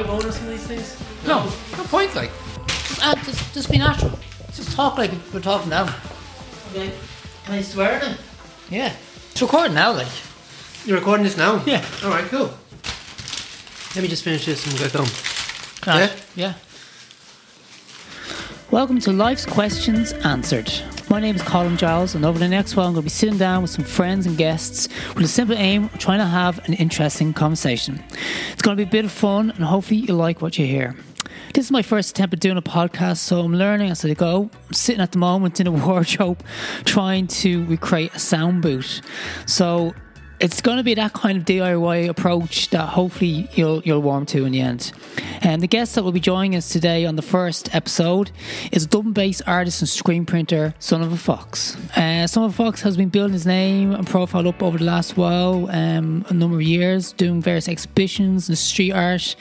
going to do a dry bone or some of these things? No, no point, like. Ah, just, just be natural. Just talk like we're talking now. Okay. Can I swear then? Yeah. It's recording now, like. You're recording this now? Yeah. Alright, cool. Let me just finish this and get going. Right. Yeah. Welcome to Life's Questions Answered. My name is Colin Giles, and over the next while, I'm going to be sitting down with some friends and guests with a simple aim of trying to have an interesting conversation. It's going to be a bit of fun, and hopefully, you like what you hear. This is my first attempt at doing a podcast, so I'm learning as I go. I'm sitting at the moment in a wardrobe trying to recreate a sound booth. So it's going to be that kind of DIY approach that hopefully you'll you'll warm to in the end. And the guest that will be joining us today on the first episode is a Dublin-based artist and screen printer, Son of a Fox. Uh, Son of a Fox has been building his name and profile up over the last while, um, a number of years, doing various exhibitions and street art,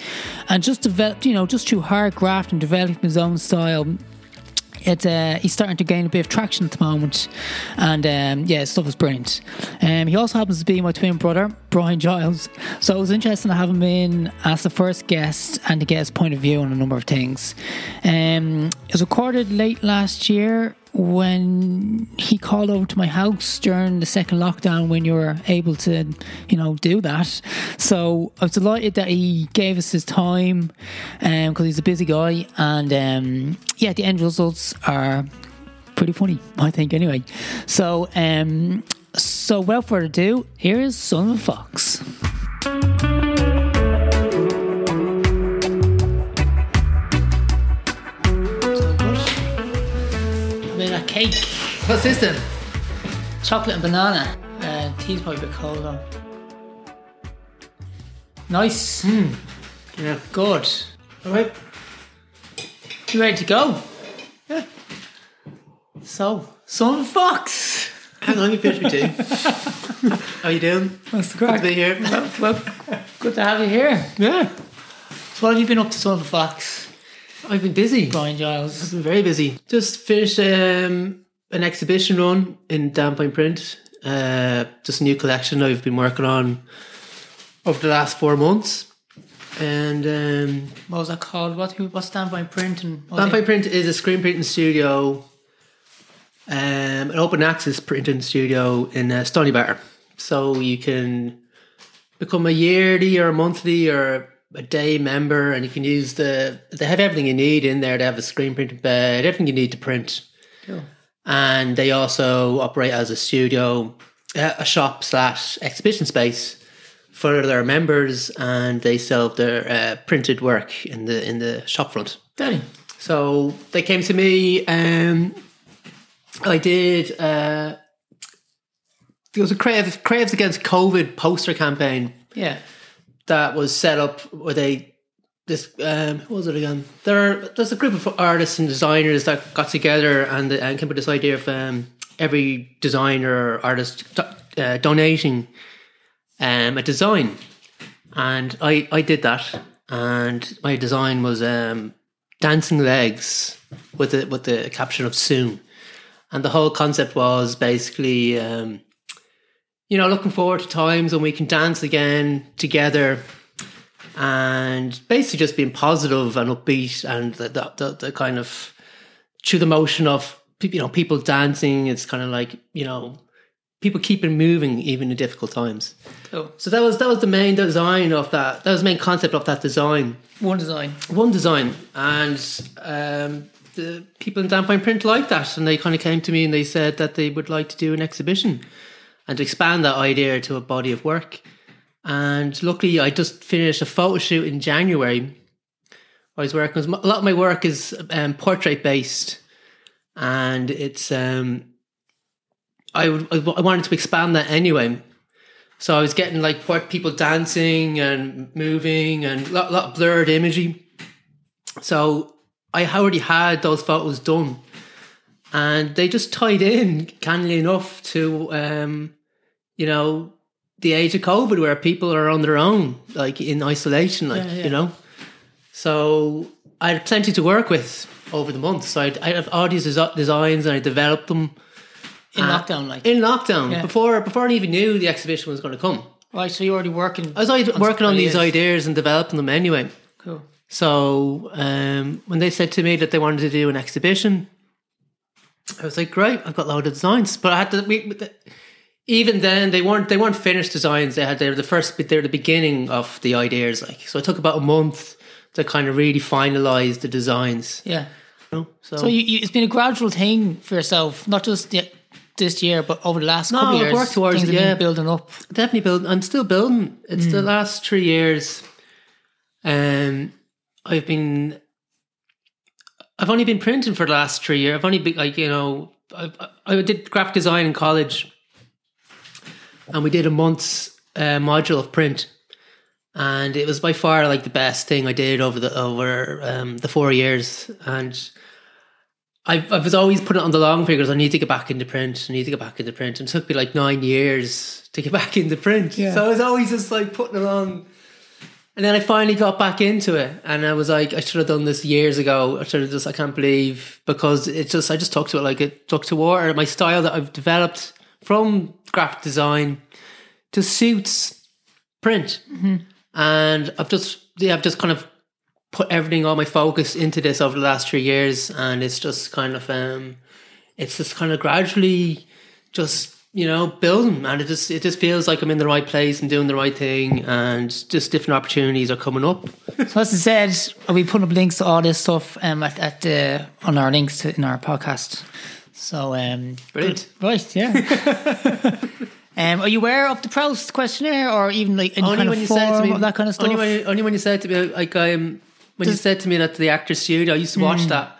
and just developed, you know, just through hard graft and developing his own style it's uh, he's starting to gain a bit of traction at the moment, and um, yeah, stuff is brilliant. Um, he also happens to be my twin brother, Brian Giles. So it was interesting to have him in as the first guest and to get his point of view on a number of things. Um, it was recorded late last year when he called over to my house during the second lockdown when you were able to, you know, do that. So I was delighted that he gave us his time because um, he's a busy guy. And um, yeah, the end results are pretty funny, I think, anyway. So, um, so without further ado, here is Son of a Fox. Cake. What's this then? Chocolate and banana. Uh, tea's probably a bit cold though. Nice. Yeah. Good. Alright. You ready to go? Yeah. So, son of a fox. Hang on, you finish me tea. How you doing? What's the Good to be here. Well, well, good to have you here. Yeah. So, what have you been up to, son of a fox? I've been busy. Brian Giles. I've been very busy. Just finished um, an exhibition run in Damn Fine Print. Uh, just a new collection I've been working on over the last four months. And um, What was that called? What? Who? What's Standpoint Print? And Vampire? Print is a screen printing studio, um, an open access printing studio in uh, Stoneybatter. So you can become a yearly or a monthly or a day member, and you can use the. They have everything you need in there. They have a screen printing bed, everything you need to print, Cool. and they also operate as a studio, a a shop slash exhibition space for their members, and they sell their uh, printed work in the in the shop front. Danny. So they came to me. Um, I did. Uh, there was a Crave, Craves Against COVID poster campaign Yeah. That was set up where they. This um, who was it again? There, there's a group of artists and designers that got together and, and came up with this idea of um, every designer or artist uh, donating um, a design, and I I did that, and my design was um, dancing legs with the with the caption of soon, and the whole concept was basically um, you know looking forward to times when we can dance again together, and basically just being positive and upbeat and the the, the, the kind of through the motion of you know people dancing. It's kind of like you know people keeping moving even in difficult times. Cool. So that was that was the main design of that. That was the main concept of that design. One design. One design, and um, the people in Damn Fine Print liked that, and they kind of came to me and they said that they would like to do an exhibition and to expand that idea to a body of work. And luckily, I just finished a photo shoot in January. I was working. A lot of my work is um, portrait based, and it's. Um, I, I wanted to expand that anyway. So I was getting like people dancing and moving and a lot, lot of blurred imagery. So I already had those photos done, and they just tied in, cannily enough, to um, you know the age of COVID, where people are on their own, like in isolation, like Yeah, yeah. you know. So I had plenty to work with over the months. So I'd, I have all these desi- designs, and I developed them In Uh, lockdown, like. in lockdown Yeah. before before I even knew the exhibition was going to come. Right, so you're already working. I was already working on these ideas. ideas and developing them anyway. Cool. So um, when they said to me that they wanted to do an exhibition, I was like, "Great, I've got a load of designs." But I had to. We, even then, they weren't they weren't finished designs. They had they were the first bit. They were the beginning of the ideas. Like so, it took about a month to kind of really finalize the designs. Yeah. You know? So, So you, you, it's been a gradual thing for yourself, not just the, this year, but over the last No, couple of I've years. worked towards things have yeah. been building up. definitely building. I'm still building. It's the last three years. Um, I've been. I've only been printing for the last three years. I've only been like you know. I, I did graphic design in college, and we did a month's uh, module of print, and it was by far like the best thing I did over the over um, the four years. And I, I was always putting it on the long figures. I need to get back into print. I need to get back into print. And it took me like nine years to get back into print. Yeah. So I was always just like putting it on. And then I finally got back into it, and I was like, I should have done this years ago. I should have just, I can't believe because it just, I just took to it like it took to water. My style that I've developed from graphic design to suits print, and I've just, yeah, I've just kind of put everything, all my focus into this over the last three years, and it's just kind of, um, it's just kind of gradually just you know building, and it just it just feels like I'm in the right place and doing the right thing, and just different opportunities are coming up. So as I said, I'll be putting up links to all this stuff um, at, at the on our links to, in our podcast. So um, Brilliant. good. right? Yeah. um, are you aware of the Proust questionnaire, or even like any only kind when of you said to me that kind of stuff? Only when, only when you said to me like um when you said to me that the actor studio, I used to watch that.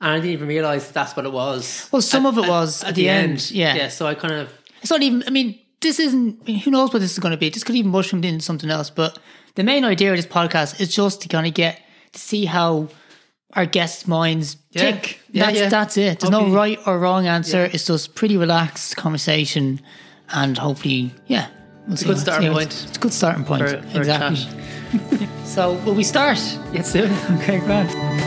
And I didn't even realize that that's what it was. Well, some of it was at the end, yeah. yeah. So I kind of It's not even. I mean, this isn't. Who knows what this is going to be? This could even mushroom into something else. But the main idea of this podcast is just to kind of get to see how our guests' minds Yeah. tick. Yeah, that's yeah. that's it. There's no right or wrong answer. Yeah. It's just pretty relaxed conversation, and hopefully, yeah, we'll see a good starting point. It's a good starting point. for, for exactly. So, will we start? Let's do it. Okay, great.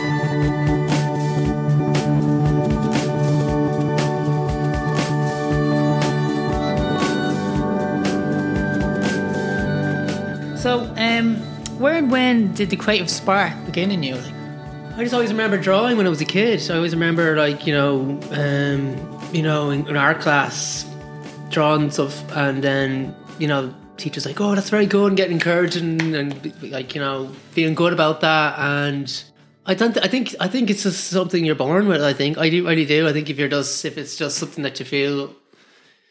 So, um, where and when did the creative spark begin in you? I just always remember drawing when I was a kid. So I always remember, like you know, um, you know, in, in art class, drawing stuff, and then you know, teachers like, "Oh, that's very good," and getting encouraged and, like you know, feeling good about that. And I don't. I think. I think it's just something you're born with. I think. I do. Really do. I think if you're just if it's just something that you feel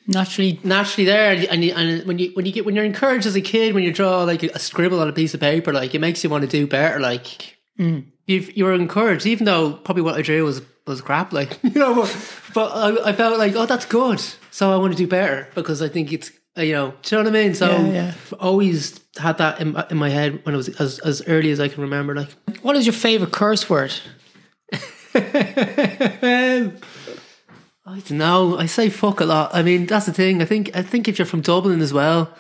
naturally, naturally there and, you- and, when you when you get when you're encouraged as a kid when you draw like a scribble on a piece of paper like it makes you want to do better like Mm. you've, you were encouraged even though probably what I drew was was crap like you know but, but I, I felt like oh that's good so I want to do better because I think it's uh, you know do you know what I mean so Yeah, yeah. Always had that in, my- in my head when I was as, as early as I can remember like what is your favorite curse word? I don't know. I say fuck a lot. I mean, that's the thing. I think I think if you're from Dublin as well,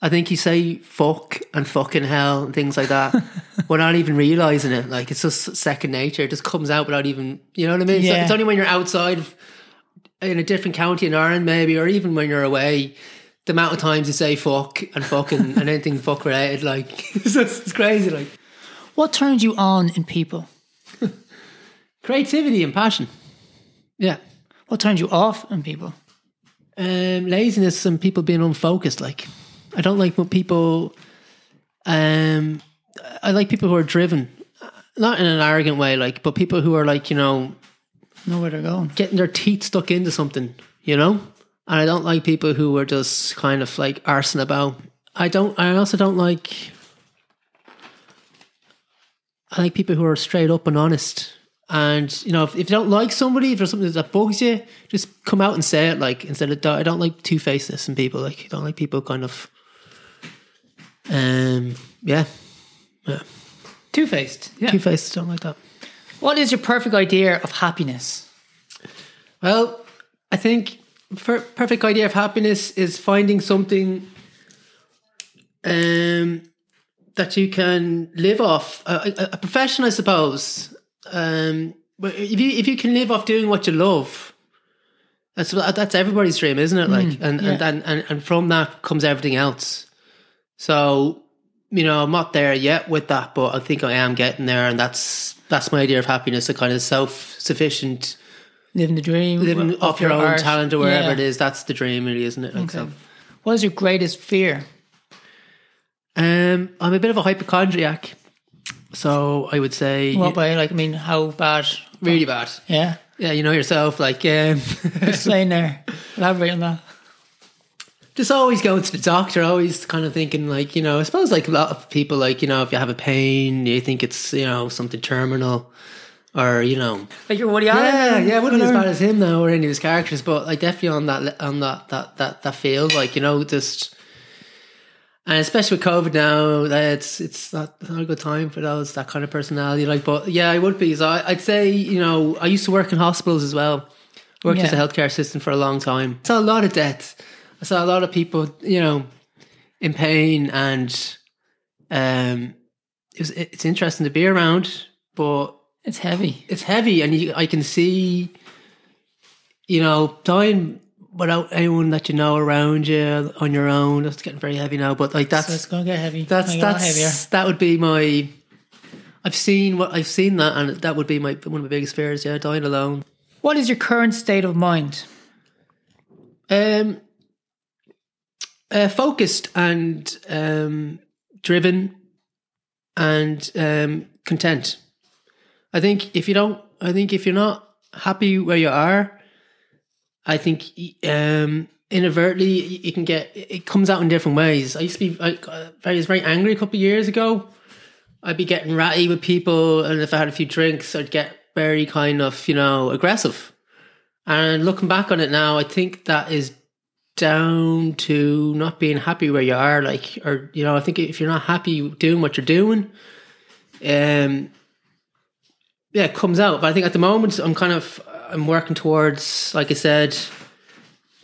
I think you say fuck and fucking hell and things like that without even realizing it. Like it's just second nature. It just comes out without even you know what I mean. So it's only when you're outside of- in a different county in Ireland, maybe, or even when you're away. The amount of times you say fuck and fucking and anything fuck related, like it's, just, it's crazy. Like What turns you on in people? creativity and passion. Yeah. What turns you off in people? um, laziness and people being unfocused. Like, I don't like when people. Um, I like people who are driven, not in an arrogant way, like, but people who are like you know Know where they're going. getting their teeth stuck into something, you know. And I don't like people who are just kind of like arsing about. I don't. I also don't like. I like people who are straight up and honest. And you know, if, if you don't like somebody, if there's something that bugs you, just come out and say it. Like instead of I don't like two facedness in people. Like I don't like people kind of. Um. Yeah. Two faced. Yeah. Two faced. Don't like that. What is your perfect idea of happiness? Well, I think per- perfect idea of happiness is finding something um, that you can live off. A, a, a profession, I suppose. Um, but if you if you can live off doing what you love, that's that's everybody's dream, isn't it? Like, and, yeah. and, and and and from that comes everything else. So, you know, I'm not there yet with that, but I think I am getting there, and that's that's my idea of happiness, a kind of self sufficient Living the dream. living of off your, own art. talent or wherever Yeah. it is. That's the dream, really, isn't it? Like Okay. What is your greatest fear? Um, I'm a bit of a hypochondriac, so I would say What way? Like, I mean, how bad? really bad. Yeah. Yeah, you know yourself, like um, Explain there. Elaborate on that. just always going to the doctor, always kind of thinking like, you know, I suppose like a lot of people, like, you know, if you have a pain, you think it's, you know, something terminal or, you know, Like your Woody Allen? yeah, yeah, wouldn't be as bad as him though or any of his characters, but like definitely on that, on that, that, that, that field, like, you know, just, and especially with COVID now, it's, it's not, not a good time for those, that kind of personality. Like, but yeah, I would be. So I, I'd say, you know, I used to work in hospitals as well. Worked as a healthcare assistant for a long time. Saw a lot of death. I saw a lot of people, you know, in pain, and um, it was, it's interesting to be around, but It's heavy. it's heavy, and you, I can see, you know, dying without anyone that you know around you on your own. That's getting very heavy now, but like that's So it's going to get heavy. that's get that's that would be my. I've seen what I've seen that, and that would be my one of my biggest fears. Yeah, dying alone. What is your current state of mind? Um, uh, focused and um, driven and um, content. I think if you don't, I think if you're not happy where you are, I think um, inadvertently you can get it comes out in different ways. I used to be I, I was very angry a couple of years ago. I'd be getting ratty with people, and if I had a few drinks, I'd get very kind of you know aggressive. And looking back on it now, I think that is down to not being happy where you are. Like, or you know, I think if you're not happy doing what you're doing, um, yeah, it comes out. But I think at the moment, I'm kind of I'm working towards, like I said,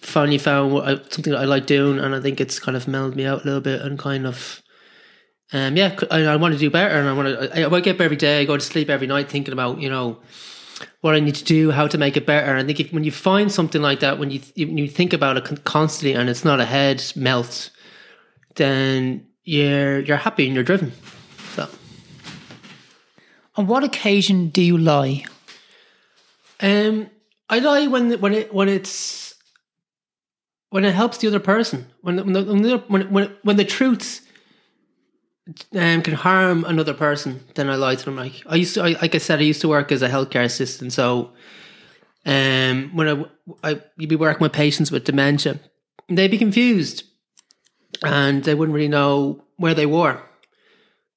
finally found what I, something that I like doing, and I think it's kind of mellowed me out a little bit and kind of. Um, yeah, I, I want to do better, and I want to. I, I wake up every day, I go to sleep every night, thinking about you know what I need to do, how to make it better. And I think if, when you find something like that, when you when you think about it constantly, and it's not a head melt, then you're you're happy and you're driven. So, On what occasion do you lie? Um, I lie when when it when it's when it helps the other person. When when the, when the, when, when, the truth um, can harm another person, then I lie to them. Like I used to, I, like I said, I used to work as a healthcare assistant. So, um, when I, I you'd be working with patients with dementia, they'd be confused, and they wouldn't really know where they were.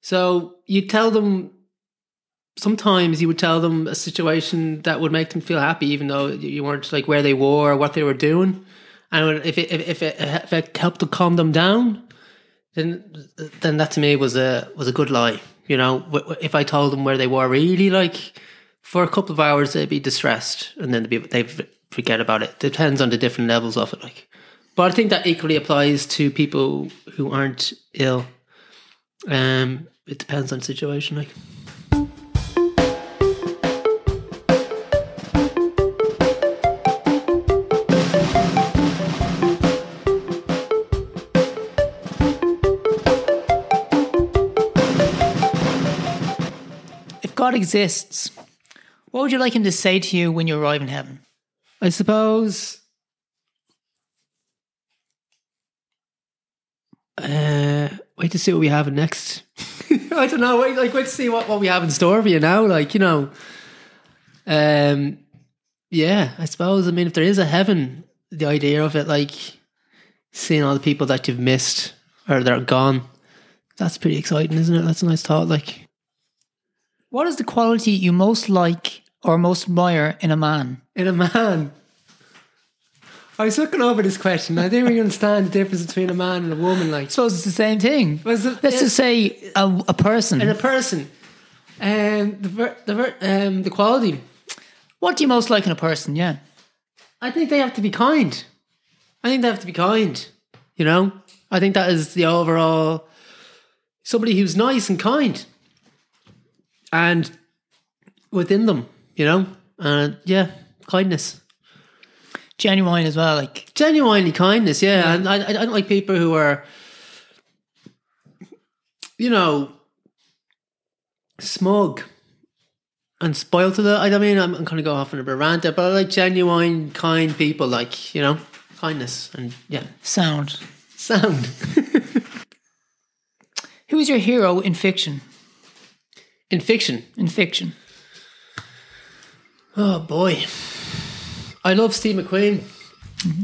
So you tell them. Sometimes you would tell them a situation that would make them feel happy, even though you weren't like where they were or what they were doing. And if it, if it, if it helped to calm them down, then then that to me was a was a good lie. You know, if I told them where they were really, like for a couple of hours, they'd be distressed, and then they'd, be, they'd forget about it. Depends on the different levels of it, like. But I think that equally applies to people who aren't ill. Um, it depends on the situation, like. God exists, what would you like him to say to you when you arrive in heaven? I suppose. Uh, wait to see what we have next. I don't know. Wait, like wait to see what, what we have in store for you now. Like you know, um, yeah. I suppose. I mean, if there is a heaven, the idea of it, like seeing all the people that you've missed or that are gone, that's pretty exciting, isn't it? That's a nice thought. Like, What is the quality you most like or most admire in a man? in a man. I was looking over this question. I didn't really understand the difference between a man and a woman. Like, I suppose it's the same thing. Was it- Let's just say a, a person. in a person, um, the ver- the ver- um, the quality. what do you most like in a person? Yeah. I think they have to be kind. I think they have to be kind. You know, I think that is the overall somebody who's nice and kind, and within them, you know, and yeah, kindness, Genuine as well. Like, genuinely kindness. Yeah, and I, I don't like people who are you know, smug and spoiled to the. I mean I'm, I'm kind of go off on a bit of rant there, but I like genuine, kind people, like you know, kindness and yeah, Sound. sound. Who is your hero in fiction? In fiction, In fiction. oh boy, I love Steve McQueen.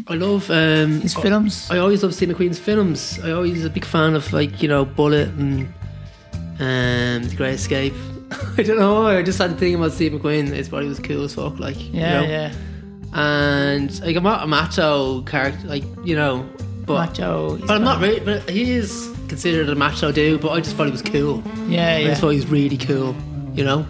I love um, His films. I always love Steve McQueen's films. I always a big fan of like you know Bullitt and um, The Great Escape. I don't know. I just had a thing about Steve McQueen. His body was cool as fuck. Like you Yeah, know? yeah. and like I'm not a macho character, like you know, but Macho. but I'm not really. But he is considered a macho do, But I just thought he was cool. Yeah, I just thought he was really cool, you know.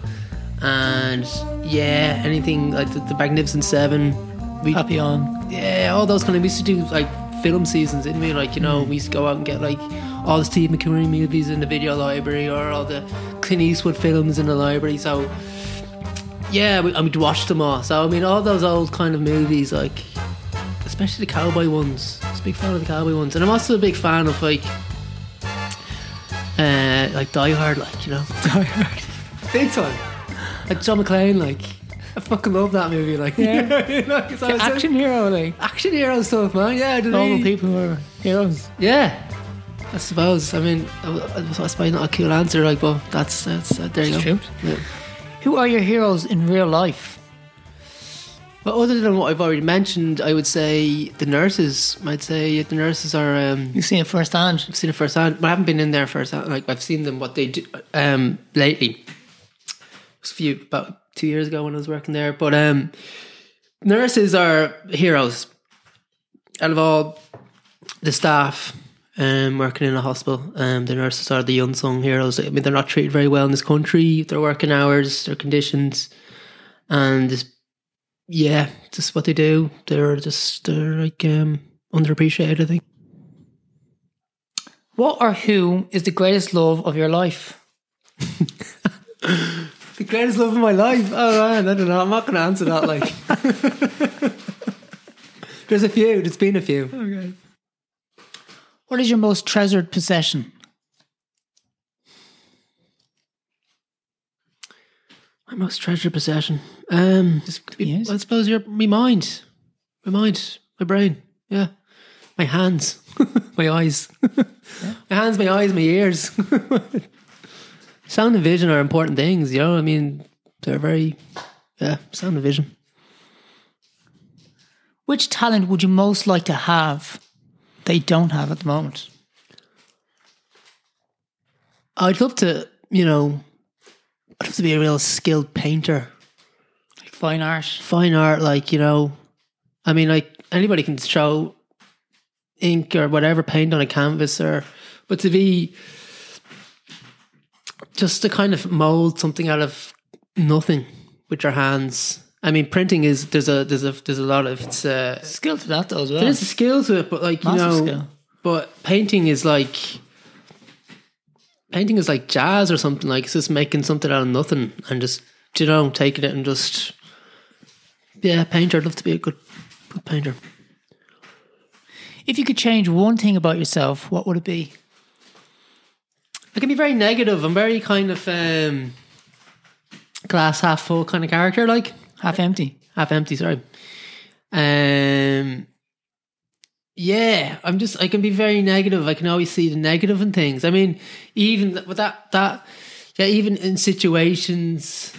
And yeah, anything like the, the Magnificent Seven, we Happy on. yeah, all those kind of we used to do like film seasons, didn't we? Like you know, mm. we used to go out and get like all the Steve McQueen movies in the video library or all the Clint Eastwood films in the library. So yeah, we, and we'd watch them all. So I mean, all those old kind of movies, like especially the cowboy ones. I was a big fan of the cowboy ones, and I'm also a big fan of like. Uh, like Die Hard, like you know, Die Hard, big time. Like John McClane, like I fucking love that movie. Like, Yeah. you know, 'cause I was so- Action hero, like. action hero stuff, man. Yeah, I Normal know. people who are heroes. Yeah, I suppose. I mean, I, I, I suppose not a cool answer, like, but that's that's uh, there you It's go. Yeah. Who are your heroes in real life? But other than what I've already mentioned, I would say the nurses. I'd say the nurses are. Um, You've seen it firsthand. I've seen it firsthand, but I haven't been in there firsthand. Like I've seen them what they do um, lately. It was a few about two years ago when I was working there. But um, nurses are heroes. Out of all the staff um, working in a hospital, um, the nurses are the unsung heroes. I mean, they're not treated very well in this country. Their working hours, their conditions, and yeah, just what they do. They're just they're like um, underappreciated. I think. What or who is the greatest love of your life? The greatest love of my life. Oh man, I don't know. I'm not going to answer that. Like, there's a few. There's been a few. Okay. What is your most treasured possession? My most treasured possession. Um, just to be, Yes. I suppose your my mind, my mind, my brain. Yeah, my hands, my eyes, my hands, my eyes, my ears. sound and vision are important things. You know, I mean, they're very yeah. Sound and vision. Which talent would you most like to have They don't have at the moment? I'd love to, you know, I'd love to be a real skilled painter. Like fine art. Fine art, like, you know, I mean, like, anybody can throw ink or whatever paint on a canvas, or, but to be just to kind of mold something out of nothing with your hands. I mean, printing is there's a there's a there's a lot of it's uh, Skill to that though as well. there's a skill to it, but like you know, skill. but painting is like painting is like jazz or something. Like it's just making something out of nothing and just you know taking it and just yeah, painter. I'd love to be a good good painter. If you could change one thing about yourself, what would it be? I can be very negative. I'm very kind of um, glass half full kind of character. Like Half empty. half empty. Sorry. Um. Yeah, I'm just. I can be very negative. I can always see the negative in things. I mean, even with that that yeah, even in situations,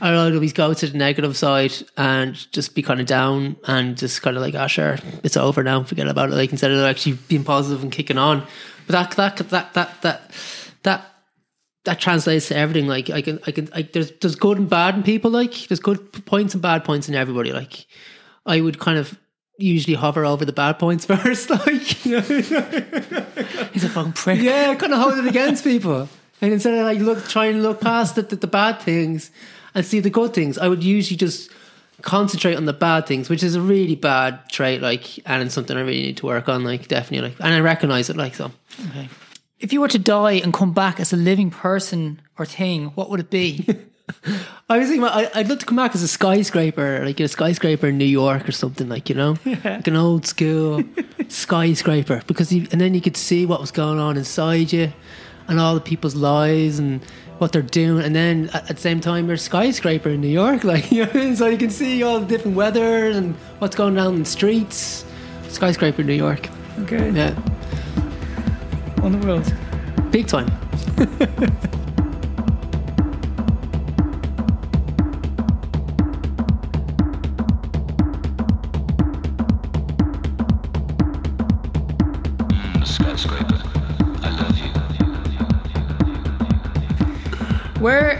I'll always go to the negative side and just be kind of down and just kind of like, ah, sure, it's over now. Forget about it. Like instead of actually being positive and kicking on. But that that that that that that that translates to everything. Like I can, I can, I, there's there's good and bad in people. Like there's good points and bad points in everybody. Like I would kind of usually hover over the bad points first. Like you know, He's a fucking prick. yeah, kind of hold it against people. And instead of like look, try and look past the, the, the bad things and see the good things, I would usually just concentrate on the bad things, which is a really bad trait. Like, and it's something I really need to work on. Like, definitely. Like, and I recognize it. Like, so. Okay. If you were to die and come back as a living person or thing, what would it be? I was thinking, about, I, I'd love to come back as a skyscraper, like a skyscraper in New York or something, like you know, like an old school skyscraper. Because you, and then you could see what was going on inside you, and all the people's lives and what they're doing, and then at, the same time, you're a skyscraper in New York, like you know, so you can see all the different weather and what's going down in the streets. Skyscraper in New York, Okay. yeah, On the world. big time.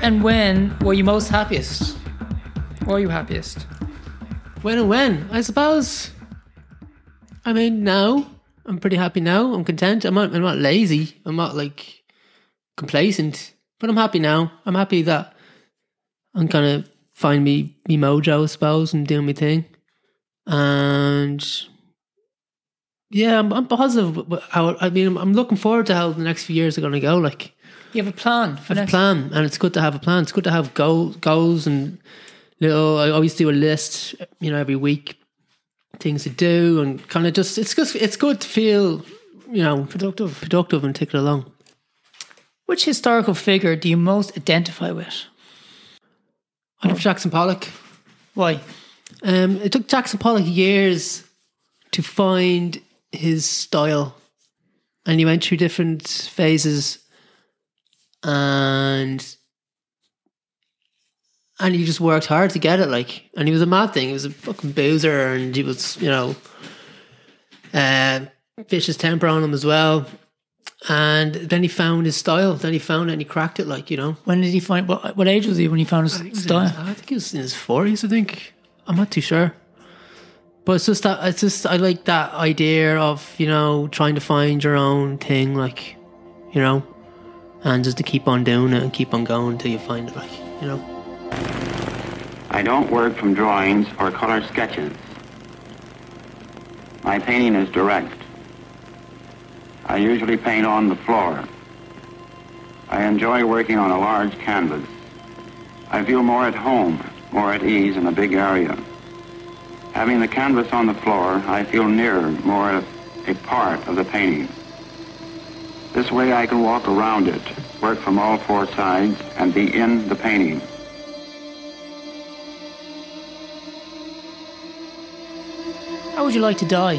and when were you most happiest? Were you happiest? When and when? I suppose. I mean, now I'm pretty happy. Now I'm content. I'm not. I'm not lazy. I'm not like complacent. But I'm happy now. I'm happy that I'm gonna find me me mojo, I suppose, and doing my thing. And yeah, I'm, I'm positive. How I mean, I'm, I'm looking forward to how the next few years are gonna go. Like You have a plan for have a plan, and it's good to have a plan. It's good to have goal, goals and little. I always do a list, you know, every week, things to do, and kind of just. It's just. It's good to feel, you know, productive, productive, and take it along. Which historical figure do you most identify with? I love Jackson Pollock. Why? Um, it took Jackson Pollock years to find his style, and he went through different phases, and and he just worked hard to get it. Like, and he was a mad thing. He was a fucking boozer, and he was, you know, uh, vicious temper on him as well. And then he found his style. Then he found it, and he cracked it. Like, you know, When did he find what what age was he when he found his style? I think he was in his forties. I think I'm not too sure, but it's just that it's just I like that idea of you know trying to find your own thing, like you know, and just to keep on doing it and keep on going until you find it, like you know. I don't work from drawings or color sketches. My painting is direct. I usually paint on the floor. I enjoy working on a large canvas. I feel more at home, more at ease in a big area. Having the canvas on the floor, I feel nearer, more a, a part of the painting. This way I can walk around it, work from all four sides, and be in the painting. How would you like to die?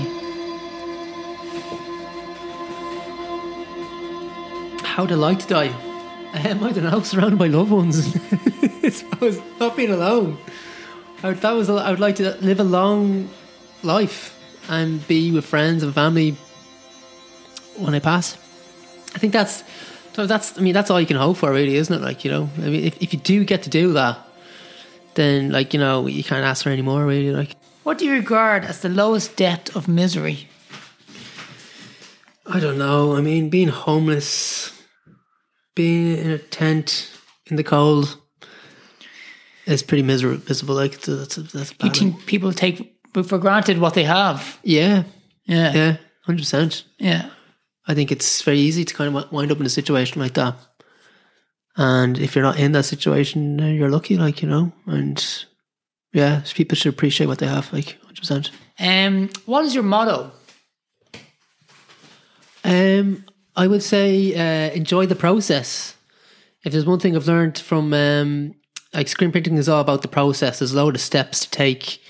How'd I like to die? Um, I don't know, surrounded by loved ones. I suppose not being alone. I would, that was I would like to live a long life and be with friends and family when I pass. I think that's so that's I mean that's all you can hope for really, isn't it? Like, you know, I mean if, if you do get to do that, then like, you know, you can't ask for any more really like What do you regard as the lowest depth of misery? I don't know. I mean, being homeless, being in a tent in the cold is pretty miserable. Miserable, like that's a, that's a You think people take for granted what they have? Yeah, Yeah. yeah, hundred percent. Yeah. I think it's very easy to kind of wind up in a situation like that, and if you're not in that situation, uh, you're lucky. Like you know, and yeah, people should appreciate what they have. Like hundred percent. Um, what is your motto? Um, I would say uh, enjoy the process. If there's one thing I've learned from um, like screen printing is all about the process. There's a load of steps to take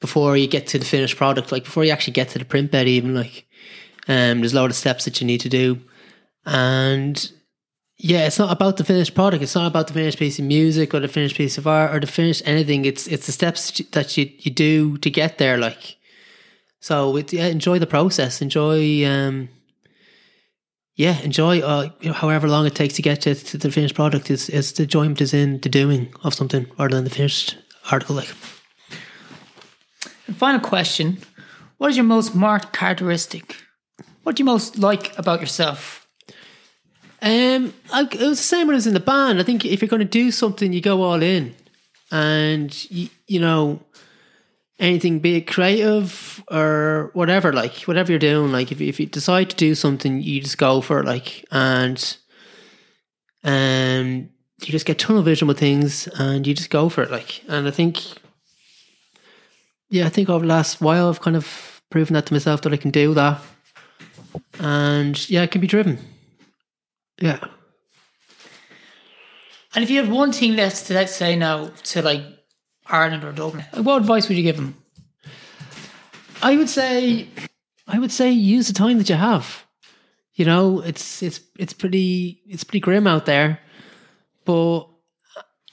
before you get to the finished product. Like before you actually get to the print bed, even like um, there's a lot of steps that you need to do, and yeah, it's not about the finished product. It's not about the finished piece of music or the finished piece of art or the finished anything. It's it's the steps that you you do to get there. Like so, it, yeah, enjoy the process. Enjoy. Um, yeah, enjoy uh, you know, however long it takes to get to, to the finished product. Is is the enjoyment is in the doing of something rather than the finished article. Like, And final question: What is your most marked characteristic? What do you most like about yourself? um, I, it was the same when I was in the band. I think if you're going to do something, you go all in, and you, you know, anything, be it creative or whatever, like whatever you're doing, like if if you decide to do something, you just go for it, like, and um, you just get tunnel vision with things, and you just go for it, like, and I think, yeah, I think over the last while, I've kind of proven that to myself that I can do that, and yeah, it can be driven. Yeah. And if you had one thing left to let's say now to like Ireland or Dublin, what advice would you give them? I would say, I would say, use the time that you have. You know, it's it's it's pretty it's pretty grim out there, but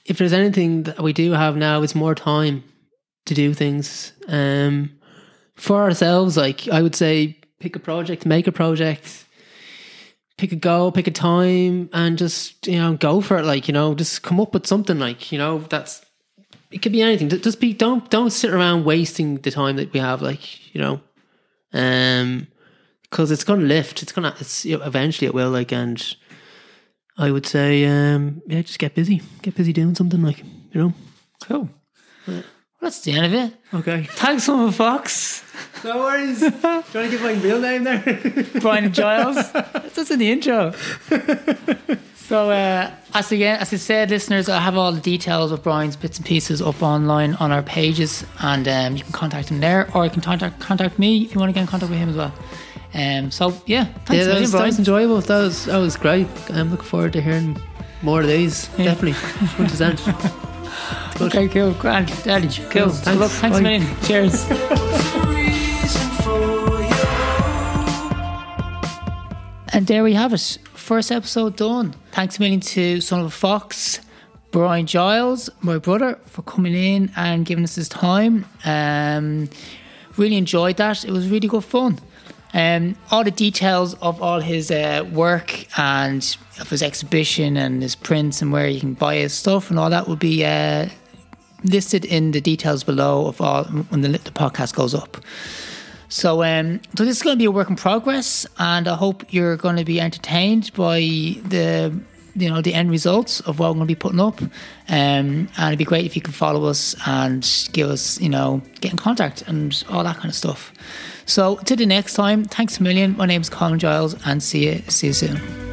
if there's anything that we do have now, it's more time to do things. Um, for ourselves, like I would say, pick a project, make a project, pick a goal, pick a time, and just you know go for it. Like you know, just come up with something. Like you know, that's it could be anything. Just be don't don't sit around wasting the time that we have. Like you know, um, because it's gonna lift. It's gonna. It's you know, eventually it will. Like and. I would say, um, yeah, just get busy. Get busy doing something, like you know. Cool. Well, that's the end of it. Okay. Thanks, Mama Fox. No worries. Do you want to give my real name there? Brian Giles. That's in the intro. so, uh, as again, as I said, listeners, I have all the details of Brian's bits and pieces up online on our pages, and um, you can contact him there, or you can contact contact me if you want to get in contact with him as well. Um, so yeah, thanks yeah, that, was, that was enjoyable. That was that was great. I'm looking forward to hearing more of these. Yeah. Definitely, 100. Okay, kill heel aan, kill. Cool. Thanks, Thanks million. Cheers. and there we have it. First episode done. Thanks a million to Son of a Fox, Brian Giles, my brother, for coming in and giving us his time. Um, really enjoyed that. It was really good fun. Um, all the details of all his uh, work and of his exhibition and his prints and where you can buy his stuff and all that will be uh, listed in the details below of all when the, the podcast goes up. So, um, so this is going to be a work in progress, and I hope you're going to be entertained by the, you know, the end results of what I'm going to be putting up. Um, and it'd be great if you could follow us and give us, you know, get in contact and all that kind of stuff. So, till the next time, thanks a million. My name's Colin Giles, and see you, see you soon.